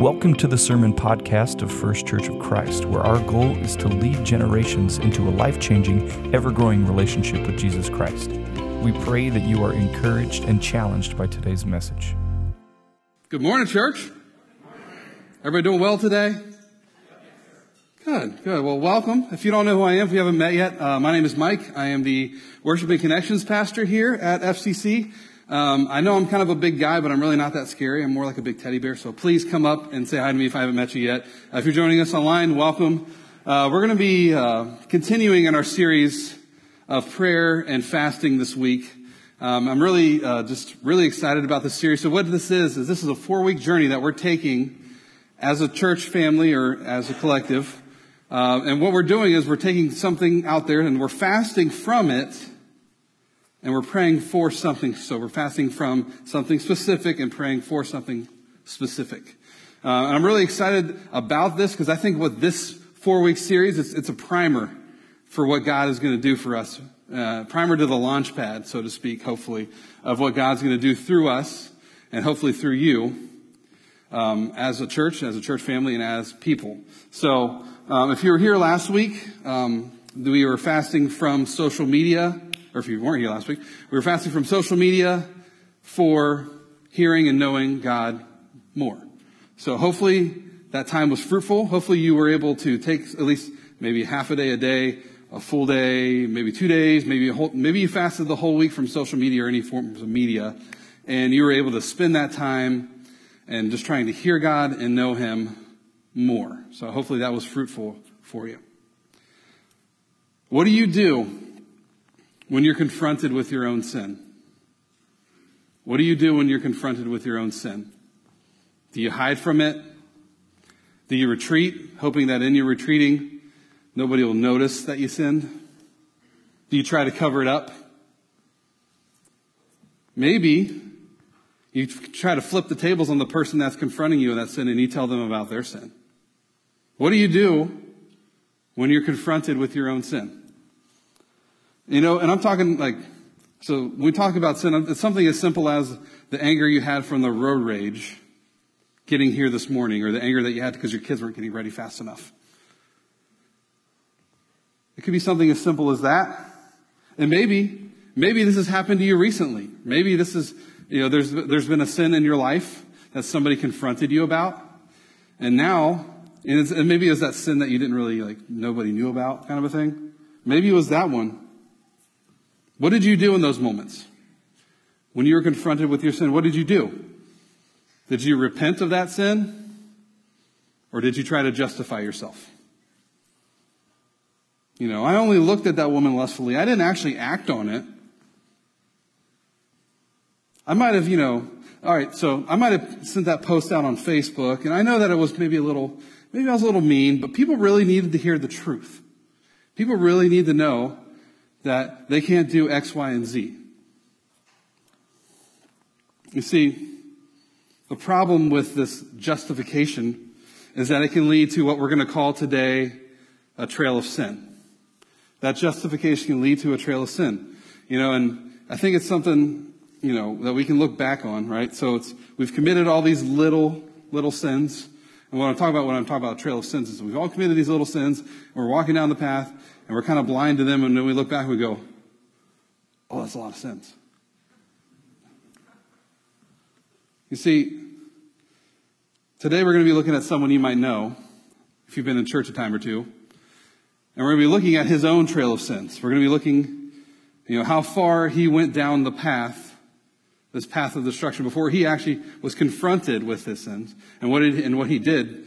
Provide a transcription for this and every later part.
Welcome to the Sermon Podcast of First Church of Christ, where our goal is to lead generations into a life changing, ever growing relationship with Jesus Christ. We pray that you are encouraged and challenged by today's message. Good morning, church. Everybody doing well today? Good, good. Well, welcome. If you don't know who I am, if you haven't met yet, uh, my name is Mike. I am the Worship and Connections pastor here at FCC. Um, I know I'm kind of a big guy, but I'm really not that scary. I'm more like a big teddy bear. So please come up and say hi to me if I haven't met you yet. Uh, if you're joining us online, welcome. Uh, we're going to be uh, continuing in our series of prayer and fasting this week. Um, I'm really uh, just really excited about this series. So what this is is this is a four week journey that we're taking as a church family or as a collective. Uh, and what we're doing is we're taking something out there and we're fasting from it and we're praying for something. So we're fasting from something specific and praying for something specific. Uh, I'm really excited about this because I think with this four week series, it's, it's, a primer for what God is going to do for us. Uh, primer to the launch pad, so to speak, hopefully, of what God's going to do through us and hopefully through you um, as a church, as a church family, and as people. So um, if you were here last week, um, we were fasting from social media or if you weren't here last week, we were fasting from social media for hearing and knowing God more. So hopefully that time was fruitful. Hopefully you were able to take at least maybe half a day a day, a full day, maybe two days, maybe a whole, maybe you fasted the whole week from social media or any forms of media, and you were able to spend that time and just trying to hear God and know Him more. So hopefully that was fruitful for you. What do you do when you're confronted with your own sin? What do you do when you're confronted with your own sin? Do you hide from it? Do you retreat, hoping that in your retreating, nobody will notice that you sinned? Do you try to cover it up? Maybe you try to flip the tables on the person that's confronting you in that sin and you tell them about their sin. What do you do when you're confronted with your own sin? You know, and I'm talking like, so when we talk about sin, it's something as simple as the anger you had from the road rage getting here this morning, or the anger that you had because your kids weren't getting ready fast enough. It could be something as simple as that. And maybe, maybe this has happened to you recently. Maybe this is, you know, there's, there's been a sin in your life that somebody confronted you about. And now, and, and maybe it was that sin that you didn't really, like, nobody knew about kind of a thing. Maybe it was that one. What did you do in those moments? When you were confronted with your sin, what did you do? Did you repent of that sin? Or did you try to justify yourself? You know, I only looked at that woman lustfully. I didn't actually act on it. I might have, you know, all right, so I might have sent that post out on Facebook, and I know that it was maybe a little, maybe I was a little mean, but people really needed to hear the truth. People really need to know that they can't do X, Y, and Z. You see, the problem with this justification is that it can lead to what we're going to call today a trail of sin. That justification can lead to a trail of sin. You know, and I think it's something, you know, that we can look back on, right? So it's, we've committed all these little, little sins. And what I'm talking about when I'm talking about a trail of sins is we've all committed these little sins, and we're walking down the path, and we're kind of blind to them, and then we look back and we go, oh, that's a lot of sins. You see, today we're going to be looking at someone you might know, if you've been in church a time or two, and we're going to be looking at his own trail of sins. We're going to be looking, you know, how far he went down the path, this path of destruction, before he actually was confronted with his sins, and what, it, and what he did.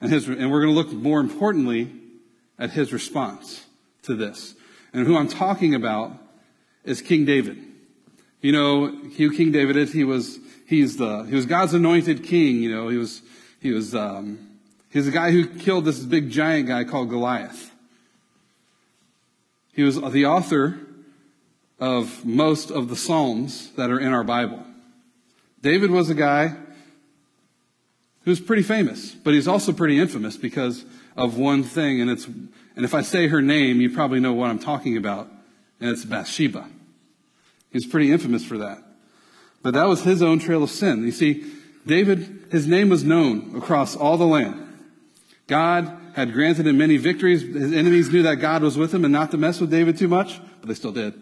And, his, and we're going to look more importantly at his response to this. And who I'm talking about is King David. You know who King David is? He was, he's the, he was God's anointed king. You know, he was, he was, um, he's the guy who killed this big giant guy called Goliath. He was the author of most of the Psalms that are in our Bible. David was a guy who's pretty famous, but he's also pretty infamous because of one thing, and it's, and if I say her name, you probably know what I'm talking about, and it's Bathsheba. He's pretty infamous for that. But that was his own trail of sin. You see, David, his name was known across all the land. God had granted him many victories. His enemies knew that God was with him and not to mess with David too much, but they still did.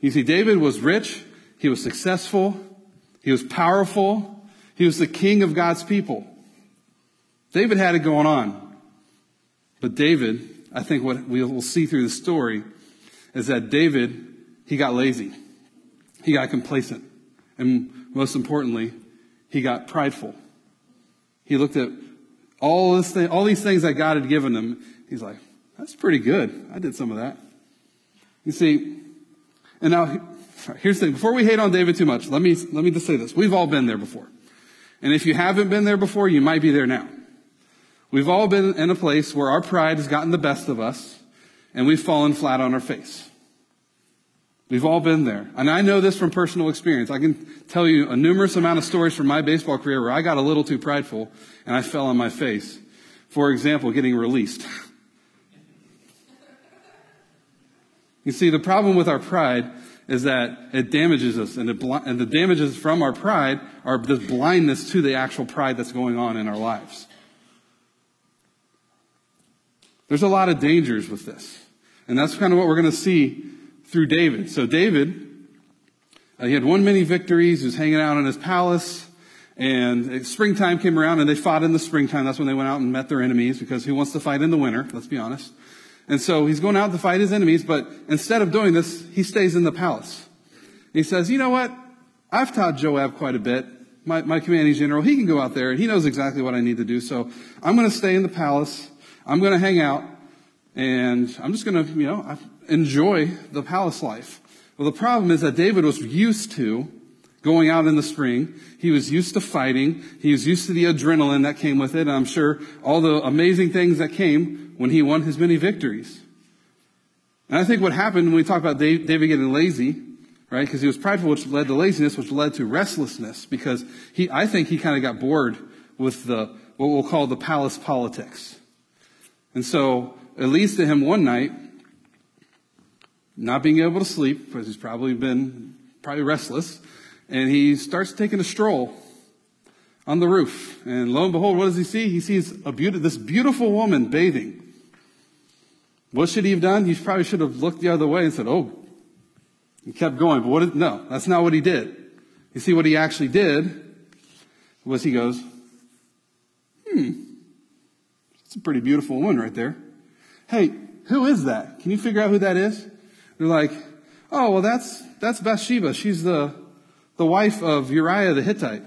You see, David was rich. He was successful. He was powerful. He was the king of God's people. David had it going on. But David, I think what we will see through the story is that David, he got lazy. He got complacent. And most importantly, he got prideful. He looked at all, this thing, all these things that God had given him. He's like, that's pretty good. I did some of that. You see, and now here's the thing. Before we hate on David too much, let me, let me just say this. We've all been there before. And if you haven't been there before, you might be there now. We've all been in a place where our pride has gotten the best of us and we've fallen flat on our face. We've all been there. And I know this from personal experience. I can tell you a numerous amount of stories from my baseball career where I got a little too prideful and I fell on my face. For example, getting released. you see, the problem with our pride is that it damages us, and, bl- and the damages from our pride are this blindness to the actual pride that's going on in our lives. There's a lot of dangers with this. And that's kind of what we're going to see through David. So David, uh, he had won many victories. He was hanging out in his palace. And springtime came around and they fought in the springtime. That's when they went out and met their enemies because who wants to fight in the winter? Let's be honest. And so he's going out to fight his enemies, but instead of doing this, he stays in the palace. He says, you know what? I've taught Joab quite a bit. My, my commanding general, he can go out there and he knows exactly what I need to do. So I'm going to stay in the palace. I'm going to hang out and I'm just going to, you know, enjoy the palace life. Well, the problem is that David was used to going out in the spring. He was used to fighting. He was used to the adrenaline that came with it. And I'm sure all the amazing things that came when he won his many victories. And I think what happened when we talk about David getting lazy, right? Because he was prideful, which led to laziness, which led to restlessness. Because he, I think he kind of got bored with the, what we'll call the palace politics. And so it leads to him one night not being able to sleep because he's probably been probably restless, and he starts taking a stroll on the roof. And lo and behold, what does he see? He sees a beauty, this beautiful woman bathing. What should he have done? He probably should have looked the other way and said, "Oh," he kept going. But what? No, that's not what he did. You see, what he actually did was he goes, "Hmm, it's a pretty beautiful woman right there. Hey, who is that? Can you figure out who that is?" They're like, oh, well, that's, that's Bathsheba. She's the, the wife of Uriah the Hittite,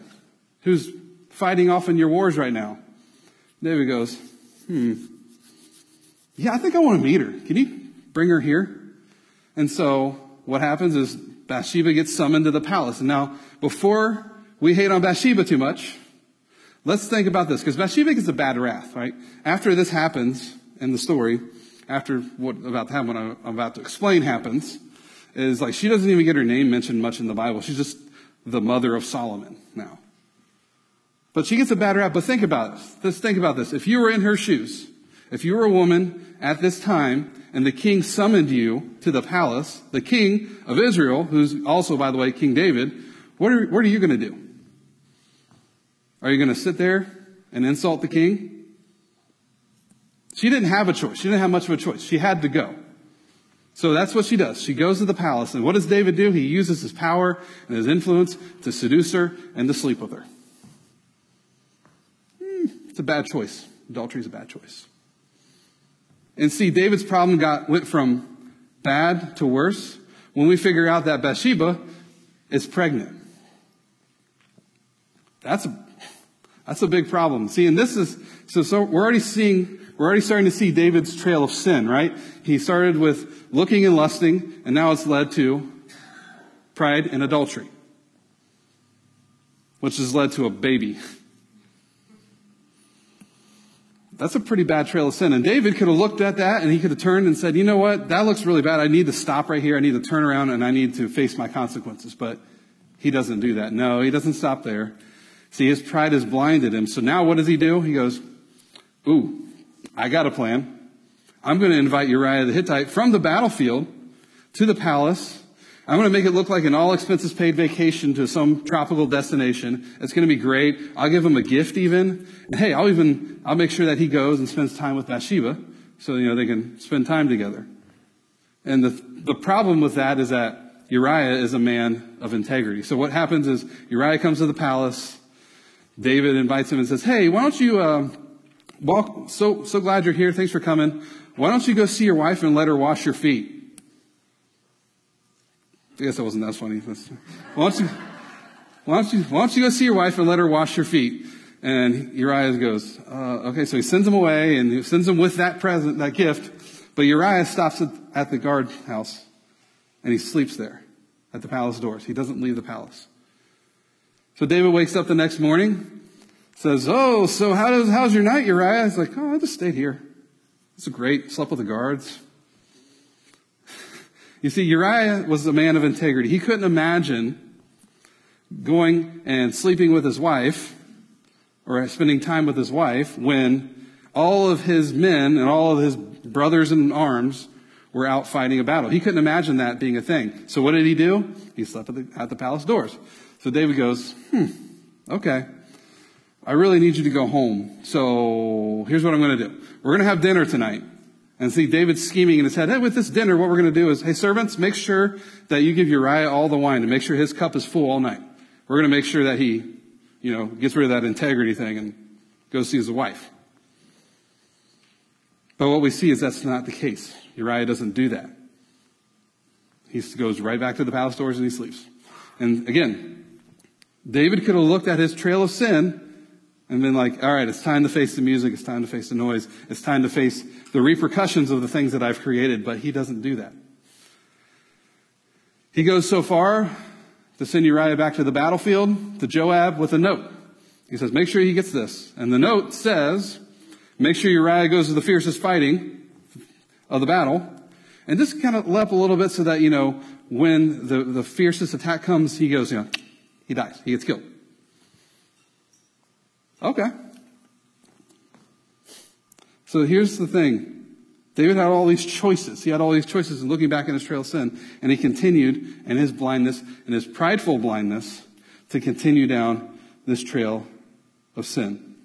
who's fighting off in your wars right now. David goes, hmm. Yeah, I think I want to meet her. Can you bring her here? And so what happens is Bathsheba gets summoned to the palace. And now, before we hate on Bathsheba too much, let's think about this, because Bathsheba gets a bad wrath, right? After this happens in the story, after what about to happen, what I'm about to explain happens, is like she doesn't even get her name mentioned much in the Bible. She's just the mother of Solomon now. But she gets a bad rap. But think about this. Just think about this. If you were in her shoes, if you were a woman at this time, and the king summoned you to the palace, the king of Israel, who's also, by the way, King David, what are, what are you going to do? Are you going to sit there and insult the king? She didn't have a choice. She didn't have much of a choice. She had to go. So that's what she does. She goes to the palace. And what does David do? He uses his power and his influence to seduce her and to sleep with her. Hmm, it's a bad choice. Adultery is a bad choice. And see, David's problem got, went from bad to worse when we figure out that Bathsheba is pregnant. That's a, that's a big problem. See, and this is, so, so we're already seeing we're already starting to see David's trail of sin, right? He started with looking and lusting, and now it's led to pride and adultery, which has led to a baby. That's a pretty bad trail of sin. And David could have looked at that and he could have turned and said, you know what? That looks really bad. I need to stop right here. I need to turn around and I need to face my consequences. But he doesn't do that. No, he doesn't stop there. See, his pride has blinded him. So now what does he do? He goes, ooh, I got a plan. I'm going to invite Uriah the Hittite from the battlefield to the palace. I'm going to make it look like an all expenses paid vacation to some tropical destination. It's going to be great. I'll give him a gift even. And hey, I'll even, I'll make sure that he goes and spends time with Bathsheba so, you know, they can spend time together. And the, the problem with that is that Uriah is a man of integrity. So what happens is Uriah comes to the palace. David invites him and says, Hey, why don't you, uh, walk, so, so glad you're here. Thanks for coming. Why don't you go see your wife and let her wash your feet? I guess that wasn't that funny. Why don't you, why don't you, why don't you go see your wife and let her wash your feet? And Uriah goes, uh, okay, so he sends him away and he sends him with that present, that gift. But Uriah stops at, at the guard house and he sleeps there at the palace doors. He doesn't leave the palace. So David wakes up the next morning, says, Oh, so how does, how's your night, Uriah? He's like, Oh, I just stayed here. It's great. Slept with the guards. You see, Uriah was a man of integrity. He couldn't imagine going and sleeping with his wife or spending time with his wife when all of his men and all of his brothers in arms were out fighting a battle. He couldn't imagine that being a thing. So what did he do? He slept at the, at the palace doors. So David goes, hmm, okay. I really need you to go home. So here's what I'm going to do. We're going to have dinner tonight. And see David scheming in his head, hey, with this dinner, what we're going to do is, hey, servants, make sure that you give Uriah all the wine and make sure his cup is full all night. We're going to make sure that he, you know, gets rid of that integrity thing and goes see his wife. But what we see is that's not the case. Uriah doesn't do that. He goes right back to the palace doors and he sleeps. And again, David could have looked at his trail of sin and been like, all right, it's time to face the music. It's time to face the noise. It's time to face the repercussions of the things that I've created. But he doesn't do that. He goes so far to send Uriah back to the battlefield to Joab with a note. He says, make sure he gets this. And the note says, make sure Uriah goes to the fiercest fighting of the battle. And this kind of up a little bit so that, you know, when the, the fiercest attack comes, he goes, you know, he dies. He gets killed. Okay. So here's the thing. David had all these choices. He had all these choices and looking back in his trail of sin. And he continued in his blindness, in his prideful blindness, to continue down this trail of sin.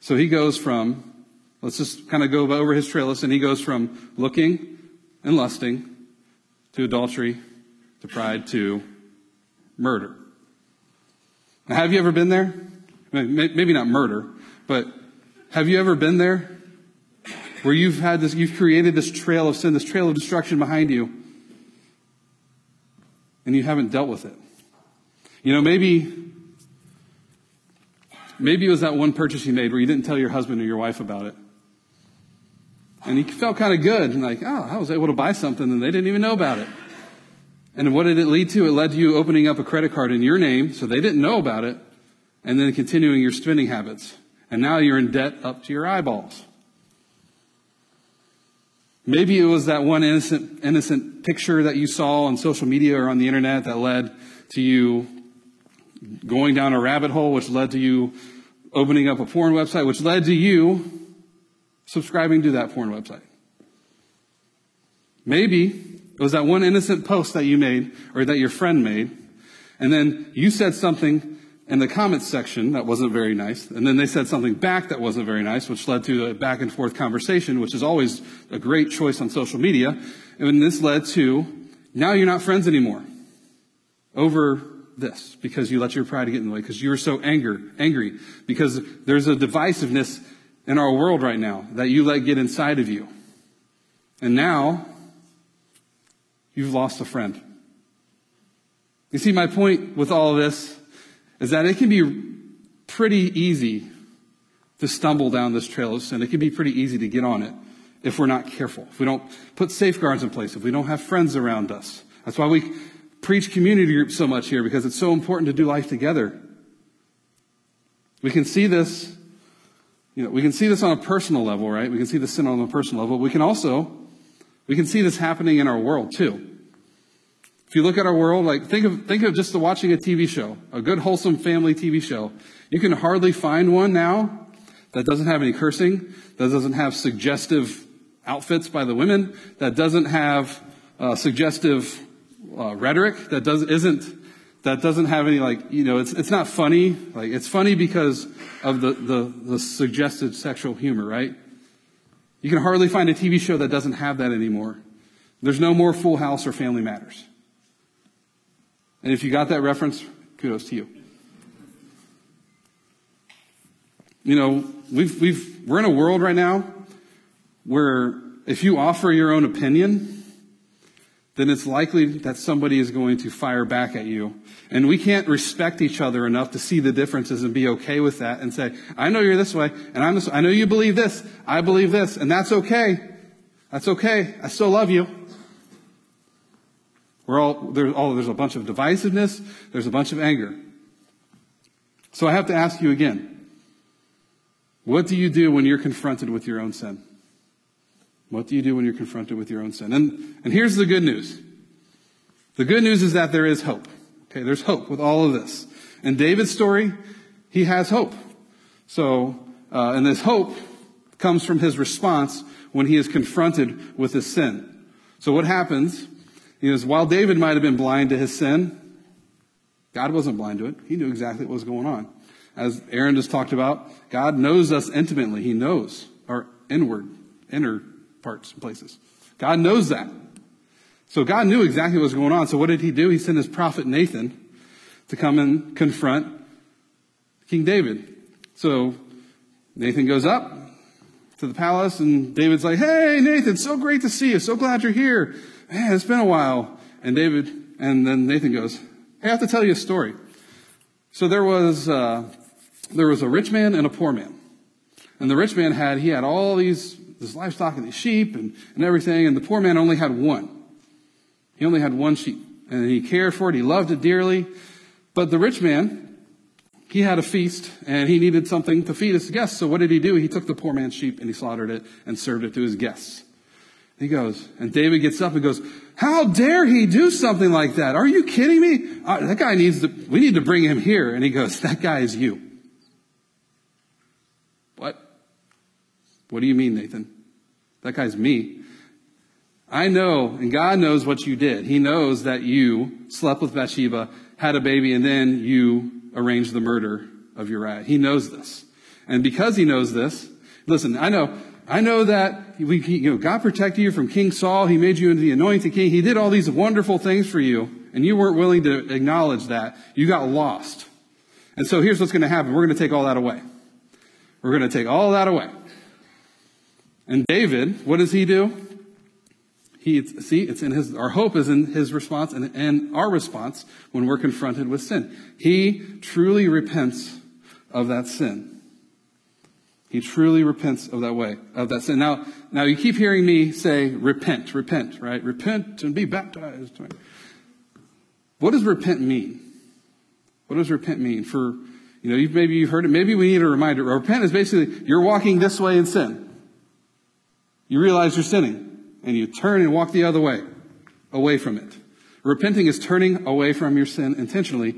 So he goes from, let's just kind of go over his trail of sin. He goes from looking and lusting to adultery to pride to murder. Now, have you ever been there? Maybe not murder, but have you ever been there where you've had this, you've created this trail of sin, this trail of destruction behind you, and you haven't dealt with it? You know, maybe, maybe it was that one purchase you made where you didn't tell your husband or your wife about it. And he felt kind of good, and like, oh, I was able to buy something, and they didn't even know about it. And what did it lead to? It led to you opening up a credit card in your name, so they didn't know about it, and then continuing your spending habits. And now you're in debt up to your eyeballs. Maybe it was that one innocent, innocent picture that you saw on social media or on the internet that led to you going down a rabbit hole, which led to you opening up a porn website, which led to you subscribing to that porn website. Maybe it was that one innocent post that you made or that your friend made. And then you said something in the comments section that wasn't very nice. And then they said something back that wasn't very nice, which led to a back and forth conversation, which is always a great choice on social media. And this led to now you're not friends anymore over this because you let your pride get in the way because you were so anger, angry because there's a divisiveness in our world right now that you let get inside of you. And now you've lost a friend. You see, my point with all of this is that it can be pretty easy to stumble down this trail of sin. It can be pretty easy to get on it if we're not careful, if we don't put safeguards in place, if we don't have friends around us. That's why we preach community groups so much here, because it's so important to do life together. We can see this, you know, we can see this on a personal level, right? We can see the sin on a personal level. We can also we can see this happening in our world too. If you look at our world, like think of think of just watching a TV show, a good wholesome family TV show. You can hardly find one now that doesn't have any cursing, that doesn't have suggestive outfits by the women, that doesn't have uh, suggestive uh, rhetoric that does, isn't that doesn't have any like you know it's it's not funny like it's funny because of the the, the suggested sexual humor right you can hardly find a tv show that doesn't have that anymore. There's no more full house or family matters. And if you got that reference kudos to you. You know we've we've we're in a world right now where if you offer your own opinion then it's likely that somebody is going to fire back at you. And we can't respect each other enough to see the differences and be okay with that and say, I know you're this way, and I'm this, I know you believe this, I believe this, and that's okay. That's okay. I still love you. We're all, there's, all, oh, there's a bunch of divisiveness, there's a bunch of anger. So I have to ask you again, what do you do when you're confronted with your own sin? What do you do when you're confronted with your own sin? And, and here's the good news. The good news is that there is hope. Okay, there's hope with all of this. In David's story, he has hope. So, uh, and this hope comes from his response when he is confronted with his sin. So what happens is while David might have been blind to his sin, God wasn't blind to it. He knew exactly what was going on. As Aaron just talked about, God knows us intimately. He knows our inward, inner parts and places. God knows that. So God knew exactly what was going on. So what did he do? He sent his prophet Nathan to come and confront King David. So Nathan goes up to the palace and David's like, Hey, Nathan, so great to see you. So glad you're here. Man, it's been a while. And David, and then Nathan goes, Hey, I have to tell you a story. So there was, uh, there was a rich man and a poor man. And the rich man had, he had all these his livestock and his sheep and, and everything, and the poor man only had one. He only had one sheep. And he cared for it, he loved it dearly. But the rich man, he had a feast and he needed something to feed his guests. So what did he do? He took the poor man's sheep and he slaughtered it and served it to his guests. He goes, and David gets up and goes, How dare he do something like that? Are you kidding me? Uh, that guy needs to, we need to bring him here. And he goes, That guy is you. What? What do you mean, Nathan? That guy's me. I know, and God knows what you did. He knows that you slept with Bathsheba, had a baby, and then you arranged the murder of Uriah. He knows this. And because he knows this, listen, I know, I know that we, you know, God protected you from King Saul. He made you into the anointed king. He did all these wonderful things for you, and you weren't willing to acknowledge that. You got lost. And so here's what's going to happen. We're going to take all that away. We're going to take all that away. And David, what does he do? He, see, it's in his, our hope is in his response and, and our response when we're confronted with sin. He truly repents of that sin. He truly repents of that way, of that sin. Now, now you keep hearing me say, repent, repent, right? Repent and be baptized. What does repent mean? What does repent mean? For, you know, you've, maybe you've heard it. Maybe we need a reminder. Repent is basically, you're walking this way in sin. You realize you're sinning and you turn and walk the other way, away from it. Repenting is turning away from your sin intentionally.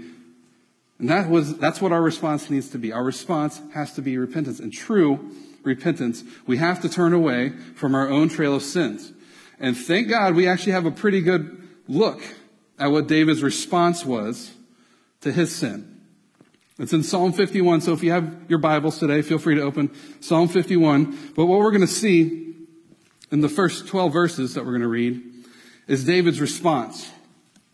And that was, that's what our response needs to be. Our response has to be repentance. And true repentance, we have to turn away from our own trail of sins. And thank God we actually have a pretty good look at what David's response was to his sin. It's in Psalm 51. So if you have your Bibles today, feel free to open Psalm 51. But what we're going to see in the first 12 verses that we're going to read is David's response.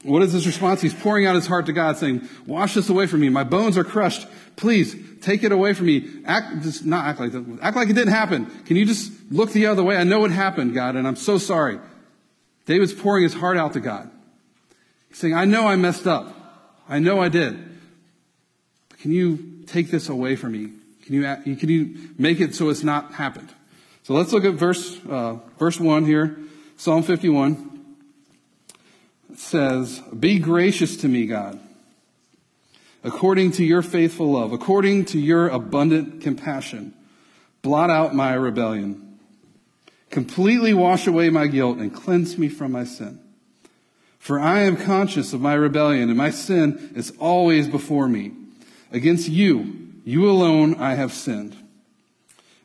What is his response? He's pouring out his heart to God saying, wash this away from me. My bones are crushed. Please take it away from me. Act, just not act like that. Act like it didn't happen. Can you just look the other way? I know it happened, God, and I'm so sorry. David's pouring his heart out to God. He's saying, I know I messed up. I know I did. But can you take this away from me? Can you, can you make it so it's not happened? So let's look at verse, uh, verse 1 here, Psalm 51. It says, Be gracious to me, God, according to your faithful love, according to your abundant compassion. Blot out my rebellion. Completely wash away my guilt and cleanse me from my sin. For I am conscious of my rebellion, and my sin is always before me. Against you, you alone, I have sinned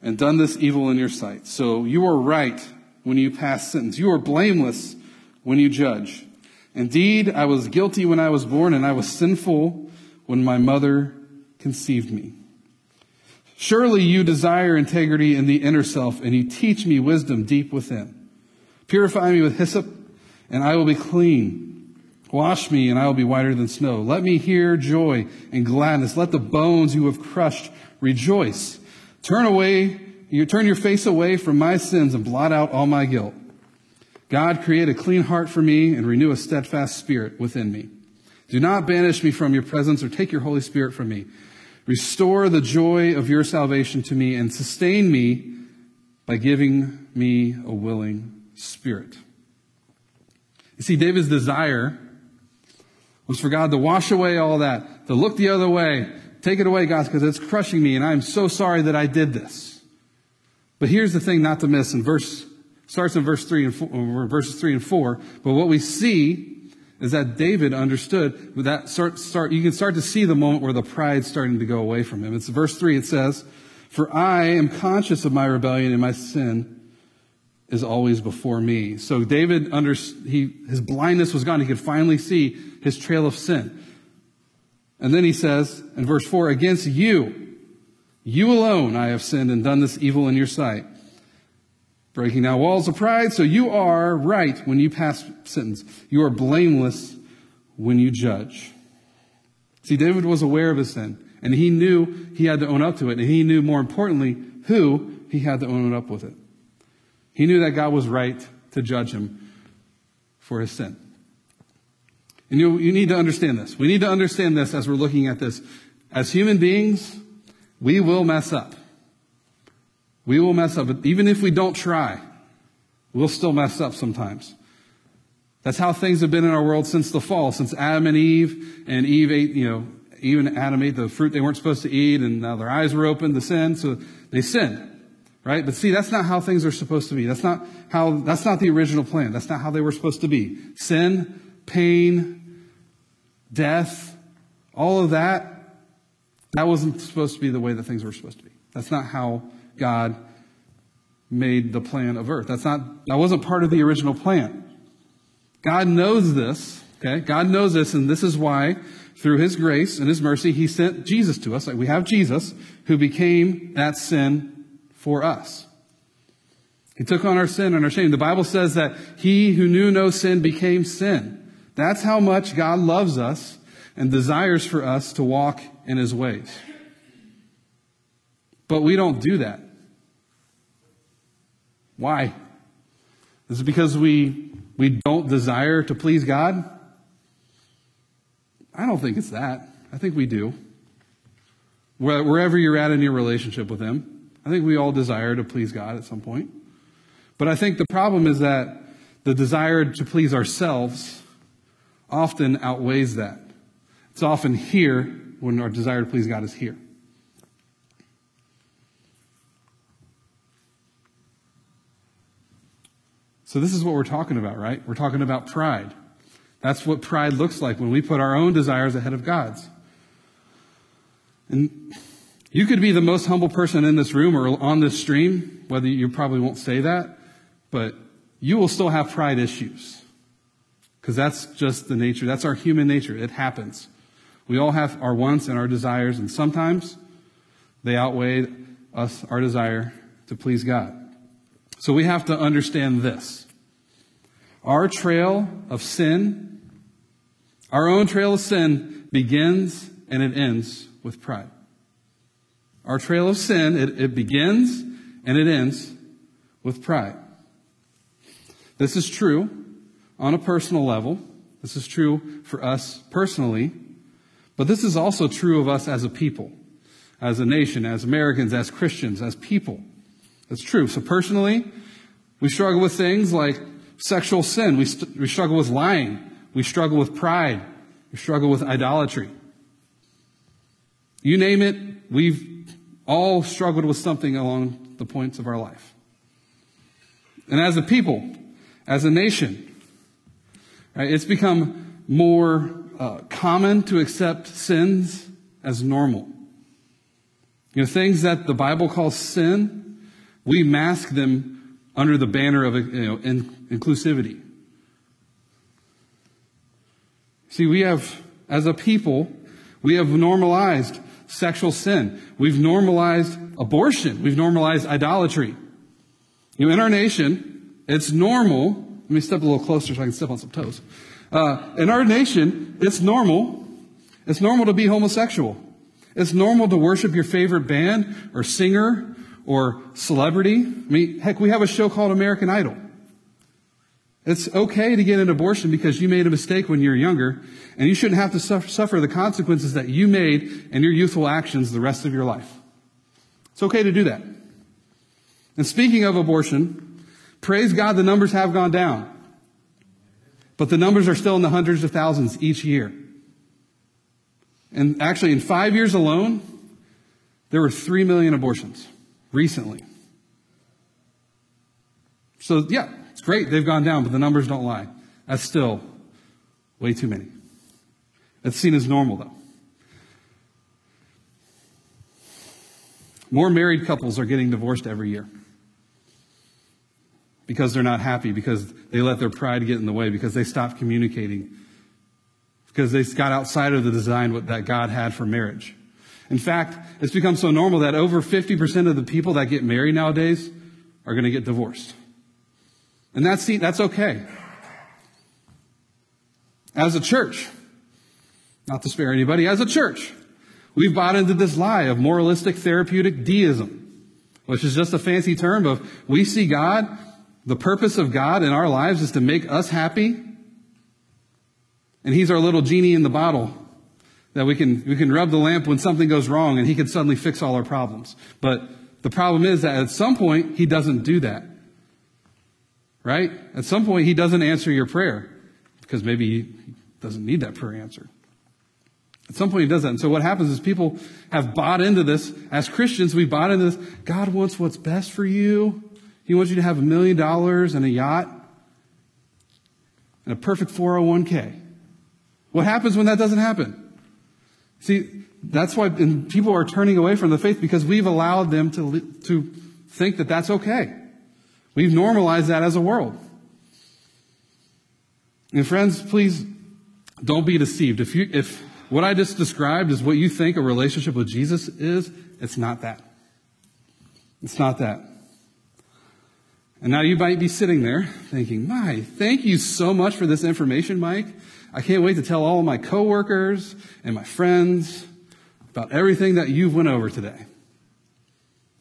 and done this evil in your sight. So you are right when you pass sentence. You are blameless when you judge. Indeed, I was guilty when I was born, and I was sinful when my mother conceived me. Surely you desire integrity in the inner self, and you teach me wisdom deep within. Purify me with hyssop, and I will be clean. Wash me, and I will be whiter than snow. Let me hear joy and gladness. Let the bones you have crushed rejoice. Turn away, you turn your face away from my sins and blot out all my guilt. God, create a clean heart for me and renew a steadfast spirit within me. Do not banish me from your presence or take your Holy Spirit from me. Restore the joy of your salvation to me and sustain me by giving me a willing spirit. You see, David's desire was for God to wash away all that, to look the other way. Take it away, God, because it's crushing me, and I'm so sorry that I did this. But here's the thing not to miss in verse starts in verse three and four, uh, verses three and four. But what we see is that David understood that start, start, you can start to see the moment where the pride's starting to go away from him. It's verse three. It says, "For I am conscious of my rebellion and my sin." is always before me. So David under he his blindness was gone. He could finally see his trail of sin. And then he says in verse 4, against you, you alone I have sinned and done this evil in your sight breaking down walls of pride. So you are right when you pass sentence. You are blameless when you judge. See, David was aware of his sin, and he knew he had to own up to it, and he knew, more importantly, who he had to own up with it. He knew that God was right to judge him for his sin. And you, you need to understand this. We need to understand this as we're looking at this. As human beings, we will mess up. We will mess up. Even if we don't try, we'll still mess up sometimes. That's how things have been in our world since the fall, since Adam and Eve, and Eve ate, you know, even Adam ate the fruit they weren't supposed to eat, and now their eyes were open to sin, so they sinned. Right? But see, that's not how things are supposed to be. That's not how, that's not the original plan. That's not how they were supposed to be. Sin, pain, death, all of that, that wasn't supposed to be the way that things were supposed to be. That's not how God made the plan of earth. That's not, that wasn't part of the original plan. God knows this, okay? God knows this, and this is why, through His grace and His mercy, He sent Jesus to us. Like we have Jesus, who became that sin for us. He took on our sin and our shame. The Bible says that He who knew no sin became sin. That's how much God loves us and desires for us to walk in His ways. But we don't do that. Why? Is it because we, we don't desire to please God? I don't think it's that. I think we do. Wherever you're at in your relationship with Him, I think we all desire to please God at some point. But I think the problem is that the desire to please ourselves often outweighs that. It's often here when our desire to please God is here. So, this is what we're talking about, right? We're talking about pride. That's what pride looks like when we put our own desires ahead of God's. And you could be the most humble person in this room or on this stream, whether you probably won't say that, but you will still have pride issues. Because that's just the nature, that's our human nature. It happens. We all have our wants and our desires, and sometimes they outweigh us, our desire to please God. So we have to understand this. Our trail of sin, our own trail of sin, begins and it ends with pride. Our trail of sin, it, it begins and it ends with pride. This is true on a personal level. This is true for us personally. But this is also true of us as a people, as a nation, as Americans, as Christians, as people. That's true. So personally, we struggle with things like sexual sin. We, st- we struggle with lying. We struggle with pride. We struggle with idolatry. You name it, we've all struggled with something along the points of our life. And as a people, as a nation, right, it's become more uh, common to accept sins as normal. You know, things that the Bible calls sin, we mask them under the banner of you know, in, inclusivity. See, we have, as a people, we have normalized sexual sin. We've normalized abortion. We've normalized idolatry. You know, in our nation, it's normal. Let me step a little closer so I can step on some toes. Uh, in our nation, it's normal. It's normal to be homosexual. It's normal to worship your favorite band or singer or celebrity. I mean, heck, we have a show called American Idol. It's okay to get an abortion because you made a mistake when you were younger, and you shouldn't have to suffer the consequences that you made and your youthful actions the rest of your life. It's okay to do that. And speaking of abortion, praise God the numbers have gone down. But the numbers are still in the hundreds of thousands each year. And actually, in five years alone, there were three million abortions recently. So, yeah, it's great they've gone down, but the numbers don't lie. That's still way too many. It's seen as normal, though. More married couples are getting divorced every year because they're not happy, because they let their pride get in the way, because they stopped communicating, because they got outside of the design that God had for marriage. In fact, it's become so normal that over 50% of the people that get married nowadays are going to get divorced. And that's, that's okay. As a church, not to spare anybody, as a church, we've bought into this lie of moralistic therapeutic deism, which is just a fancy term of we see God the purpose of God in our lives is to make us happy. And He's our little genie in the bottle that we can, we can rub the lamp when something goes wrong and He can suddenly fix all our problems. But the problem is that at some point, He doesn't do that. Right? At some point, He doesn't answer your prayer because maybe He doesn't need that prayer answered. At some point, He does that. And so what happens is people have bought into this. As Christians, we bought into this. God wants what's best for you. He wants you to have a million dollars and a yacht and a perfect 401k. What happens when that doesn't happen? See, that's why people are turning away from the faith because we've allowed them to, to think that that's okay. We've normalized that as a world. And friends, please don't be deceived. If you, if what I just described is what you think a relationship with Jesus is, it's not that. It's not that. And now you might be sitting there thinking, my, thank you so much for this information, Mike. I can't wait to tell all my coworkers and my friends about everything that you've went over today.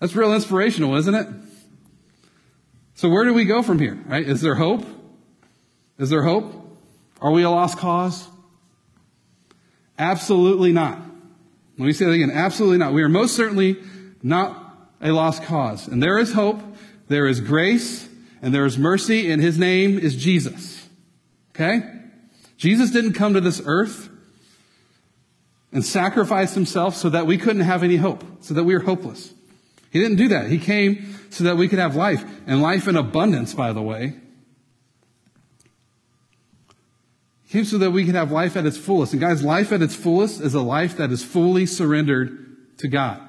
That's real inspirational, isn't it? So where do we go from here, right? Is there hope? Is there hope? Are we a lost cause? Absolutely not. Let me say that again. Absolutely not. We are most certainly not a lost cause. And there is hope there is grace and there is mercy, and his name is Jesus. Okay? Jesus didn't come to this earth and sacrifice himself so that we couldn't have any hope, so that we were hopeless. He didn't do that. He came so that we could have life, and life in abundance, by the way. He came so that we could have life at its fullest. And guys, life at its fullest is a life that is fully surrendered to God.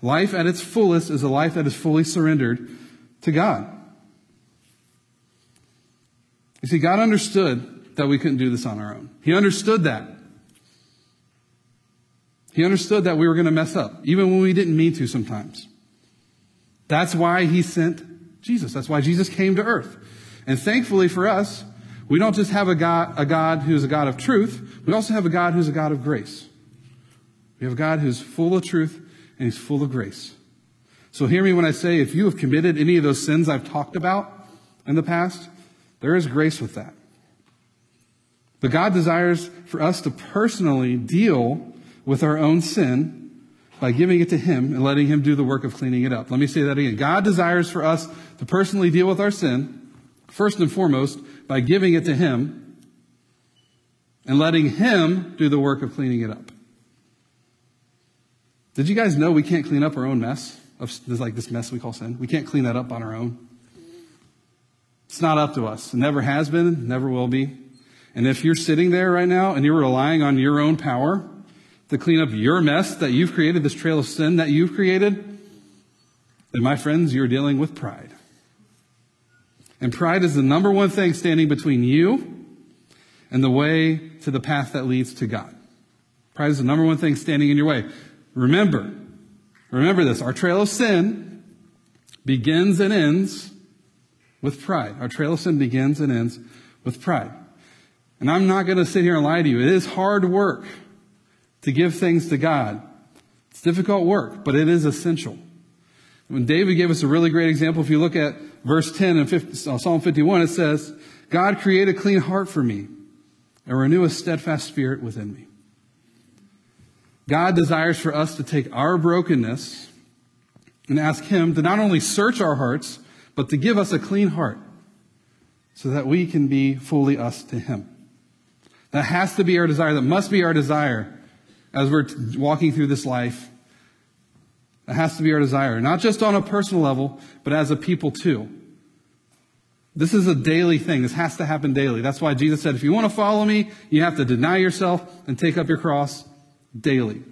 Life at its fullest is a life that is fully surrendered to God. You see, God understood that we couldn't do this on our own. He understood that. He understood that we were going to mess up, even when we didn't mean to sometimes. That's why He sent Jesus. That's why Jesus came to earth. And thankfully for us, we don't just have a God, a God who's a God of truth, we also have a God who's a God of grace. We have a God who's full of truth and he's full of grace. So hear me when I say if you have committed any of those sins I've talked about in the past, there is grace with that. But God desires for us to personally deal with our own sin by giving it to Him and letting Him do the work of cleaning it up. Let me say that again. God desires for us to personally deal with our sin, first and foremost, by giving it to Him and letting Him do the work of cleaning it up. Did you guys know we can't clean up our own mess? Of like this mess we call sin. We can't clean that up on our own. It's not up to us. It never has been, never will be. And if you're sitting there right now and you're relying on your own power to clean up your mess that you've created, this trail of sin that you've created, then my friends, you're dealing with pride. And pride is the number one thing standing between you and the way to the path that leads to God. Pride is the number one thing standing in your way. Remember, remember this. Our trail of sin begins and ends with pride. Our trail of sin begins and ends with pride. And I'm not going to sit here and lie to you. It is hard work to give things to God. It's difficult work, but it is essential. When David gave us a really great example, if you look at verse 10 and 50, uh, Psalm 51, it says, God create a clean heart for me and renew a steadfast spirit within me. God desires for us to take our brokenness and ask Him to not only search our hearts, but to give us a clean heart so that we can be fully us to Him. That has to be our desire. That must be our desire as we're walking through this life. That has to be our desire, not just on a personal level, but as a people too. This is a daily thing. This has to happen daily. That's why Jesus said, if you want to follow me, you have to deny yourself and take up your cross daily.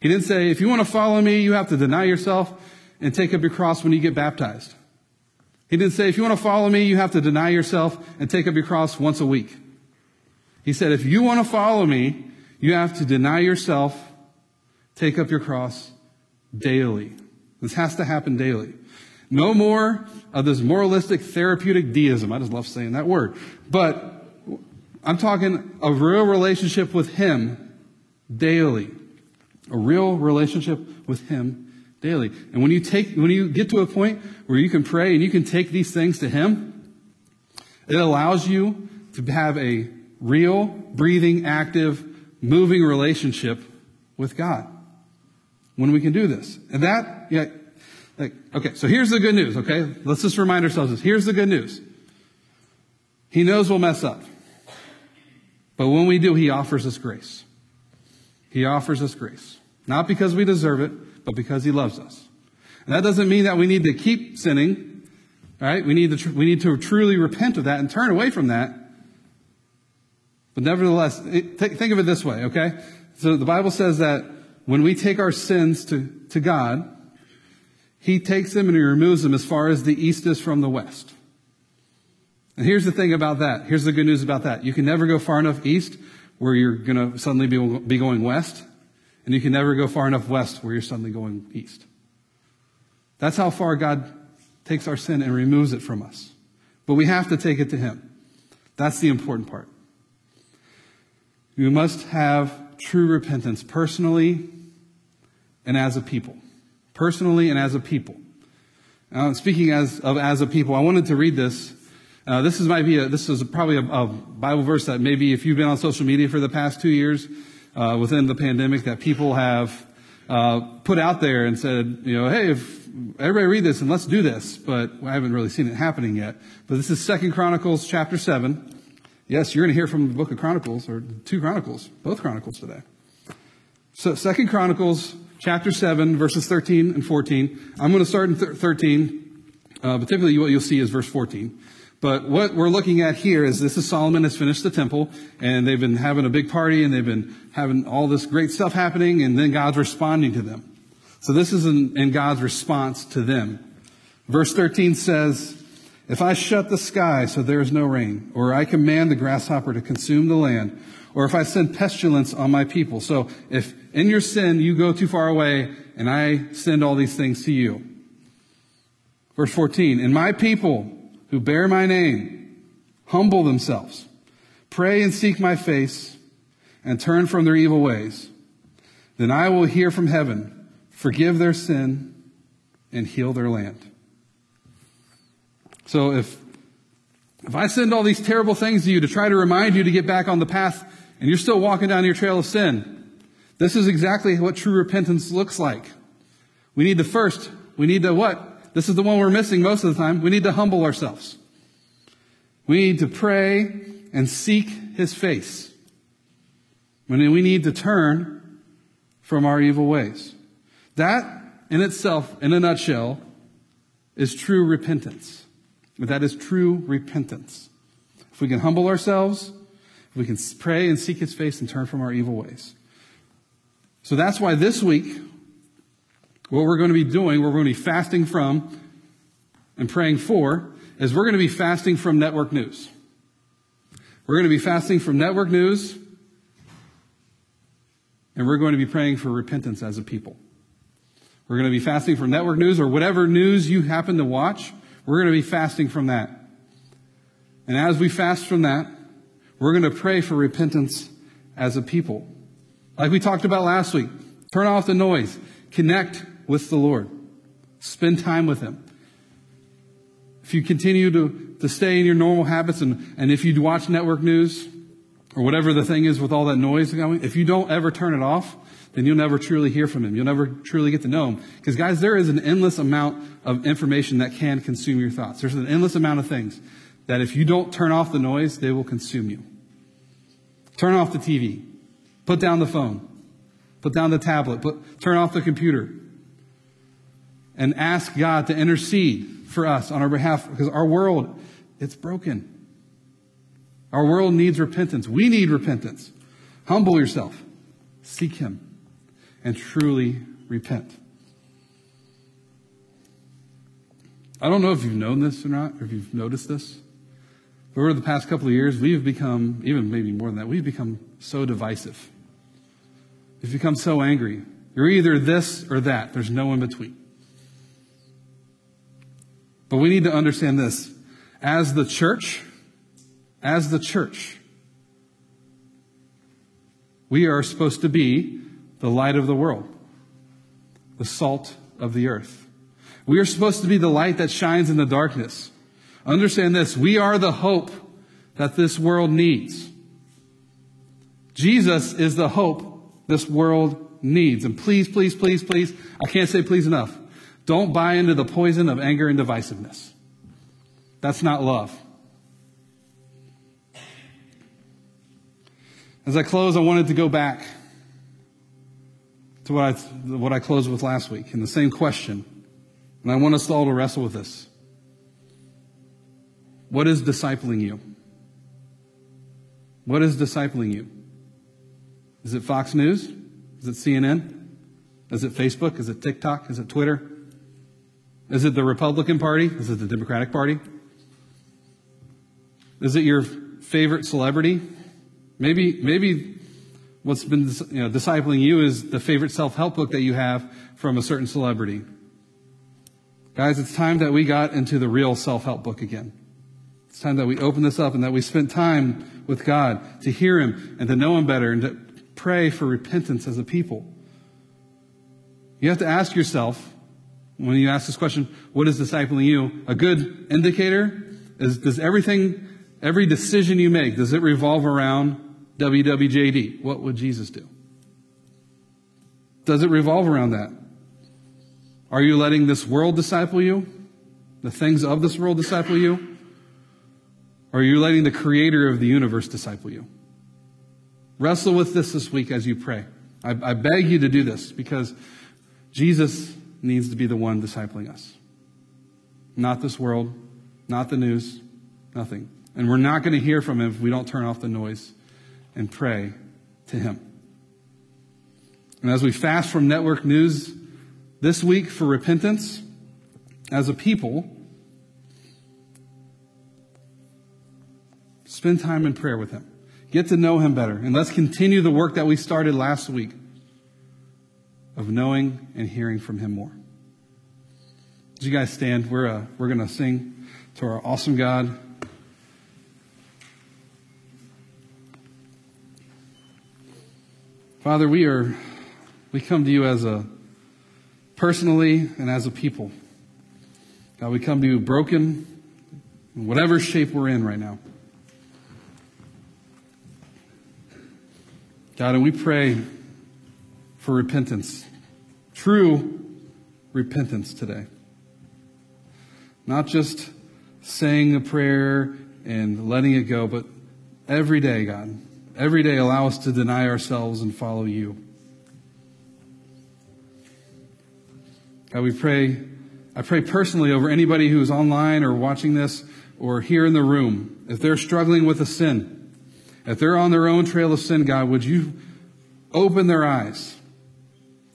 He didn't say, if you want to follow me, you have to deny yourself and take up your cross when you get baptized. He didn't say, if you want to follow me, you have to deny yourself and take up your cross once a week. He said, if you want to follow me, you have to deny yourself, take up your cross daily. This has to happen daily. No more of this moralistic therapeutic deism. I just love saying that word. But I'm talking a real relationship with Him daily. A real relationship with Him daily. And when you take, when you get to a point where you can pray and you can take these things to Him, it allows you to have a real, breathing, active, moving relationship with God. When we can do this. And that, yeah, like, okay, so here's the good news, okay? Let's just remind ourselves this. Here's the good news. He knows we'll mess up. But when we do, He offers us grace. He offers us grace. Not because we deserve it, but because He loves us. And that doesn't mean that we need to keep sinning, right? We need to, we need to truly repent of that and turn away from that. But nevertheless, eh, it, think of it this way, okay? So the Bible says that when we take our sins to, to God, He takes them and He removes them as far as the east is from the west. And here's the thing about that. Here's the good news about that. You can never go far enough east where you're going to suddenly be, be going west, and you can never go far enough west where you're suddenly going east. That's how far God takes our sin and removes it from us. But we have to take it to Him. That's the important part. We must have true repentance personally and as a people. Personally and as a people. Now, speaking as of as a people, I wanted to read this. Uh, this is might be a, this is probably a, a, Bible verse that maybe if you've been on social media for the past two years uh, within the pandemic, that people have uh, put out there and said, you know, hey, if everybody read this and let's do this, but I haven't really seen it happening yet. But this is Second Chronicles chapter seven. Yes, you're going to hear from the book of Chronicles, or two Chronicles, both Chronicles today. So, Second Chronicles, chapter 7, verses 13 and 14. I'm going to start in th- 13, uh, but typically what you'll see is verse 14. But what we're looking at here is this is Solomon has finished the temple, and they've been having a big party, and they've been having all this great stuff happening, and then God's responding to them. So this is in, in God's response to them. Verse 13 says, if I shut the sky so there is no rain, or I command the grasshopper to consume the land, or if I send pestilence on my people. So if in your sin you go too far away and I send all these things to you. Verse 14, and my people who bear my name humble themselves, pray and seek my face and turn from their evil ways. Then I will hear from heaven, forgive their sin and heal their land. So if, if I send all these terrible things to you to try to remind you to get back on the path and you're still walking down your trail of sin, this is exactly what true repentance looks like. We need to first, we need to what? This is the one we're missing most of the time. We need to humble ourselves. We need to pray and seek his face. And we need to turn from our evil ways. That in itself, in a nutshell, is true repentance. That is true repentance. If we can humble ourselves, if we can pray and seek his face and turn from our evil ways. So that's why this week, what we're going to be doing, what we're going to be fasting from and praying for, is we're going to be fasting from network news. We're going to be fasting from network news, and we're going to be praying for repentance as a people. We're going to be fasting from network news or whatever news you happen to watch. We're going to be fasting from that. And as we fast from that, we're going to pray for repentance as a people. Like we talked about last week, turn off the noise, connect with the Lord, spend time with Him. If you continue to, to stay in your normal habits and, and if you watch network news or whatever the thing is with all that noise going, if you don't ever turn it off, then you'll never truly hear from him. You'll never truly get to know him. Because guys, there is an endless amount of information that can consume your thoughts. There's an endless amount of things that if you don't turn off the noise, they will consume you. Turn off the TV. Put down the phone. Put down the tablet. Put, turn off the computer. And ask God to intercede for us on our behalf because our world, it's broken. Our world needs repentance. We need repentance. Humble yourself. Seek Him and truly repent. I don't know if you've known this or not, or if you've noticed this. But over the past couple of years, we have become, even maybe more than that, we've become so divisive. We've become so angry. You're either this or that. There's no in between. But we need to understand this. As the church, as the church, we are supposed to be the light of the world, the salt of the earth. We are supposed to be the light that shines in the darkness. Understand this. We are the hope that this world needs. Jesus is the hope this world needs. And please, please, please, please, I can't say please enough. Don't buy into the poison of anger and divisiveness. That's not love. As I close, I wanted to go back to what I, what I closed with last week and the same question. And I want us all to wrestle with this. What is discipling you? What is discipling you? Is it Fox News? Is it CNN? Is it Facebook? Is it TikTok? Is it Twitter? Is it the Republican Party? Is it the Democratic Party? Is it your favorite celebrity? Maybe, maybe what's been you know, discipling you is the favorite self-help book that you have from a certain celebrity. Guys, it's time that we got into the real self-help book again. It's time that we open this up and that we spent time with God to hear Him and to know Him better and to pray for repentance as a people. You have to ask yourself, when you ask this question, what is discipling you? A good indicator is does everything, every decision you make, does it revolve around WWJD? What would Jesus do? Does it revolve around that? Are you letting this world disciple you? The things of this world disciple you? Or are you letting the creator of the universe disciple you? Wrestle with this this week as you pray. I, I beg you to do this because Jesus needs to be the one discipling us. Not this world, not the news, nothing. And we're not going to hear from him if we don't turn off the noise and pray to him. And as we fast from network news this week for repentance, as a people, spend time in prayer with him. Get to know him better. And let's continue the work that we started last week of knowing and hearing from Him more. As you guys stand, we're, uh, we're going to sing to our awesome God. Father, we are, we come to you as a, personally and as a people. God, we come to you broken, in whatever shape we're in right now. God, and we pray for repentance, true repentance today. Not just saying a prayer and letting it go, but every day, God, every day allow us to deny ourselves and follow you. God, we pray, I pray personally over anybody who is online or watching this or here in the room. If they're struggling with a sin, if they're on their own trail of sin, God, would you open their eyes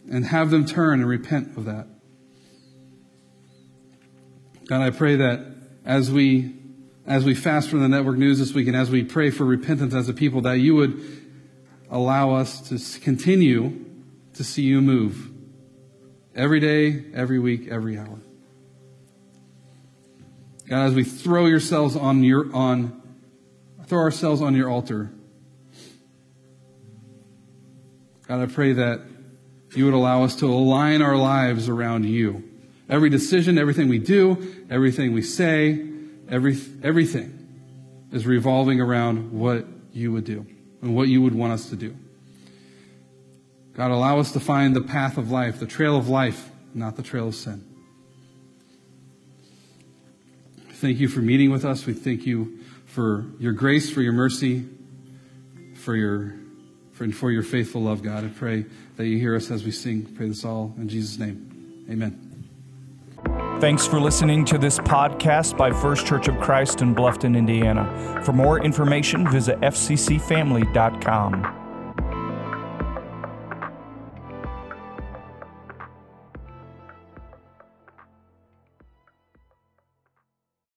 and have them turn and repent of that. God, I pray that as we as we fast from the network news this week and as we pray for repentance as a people, that you would allow us to continue to see you move every day, every week, every hour. God, as we throw yourselves on your on throw ourselves on your altar, God, I pray that you would allow us to align our lives around you. Every decision, everything we do, everything we say, every, everything is revolving around what you would do and what you would want us to do. God, allow us to find the path of life, the trail of life, not the trail of sin. Thank you for meeting with us. We thank you for your grace, for your mercy, for your for, for your faithful love, God. I pray that you hear us as we sing. Pray this all in Jesus' name. Amen. Thanks for listening to this podcast by First Church of Christ in Bluffton, Indiana. For more information, visit fccfamily.com.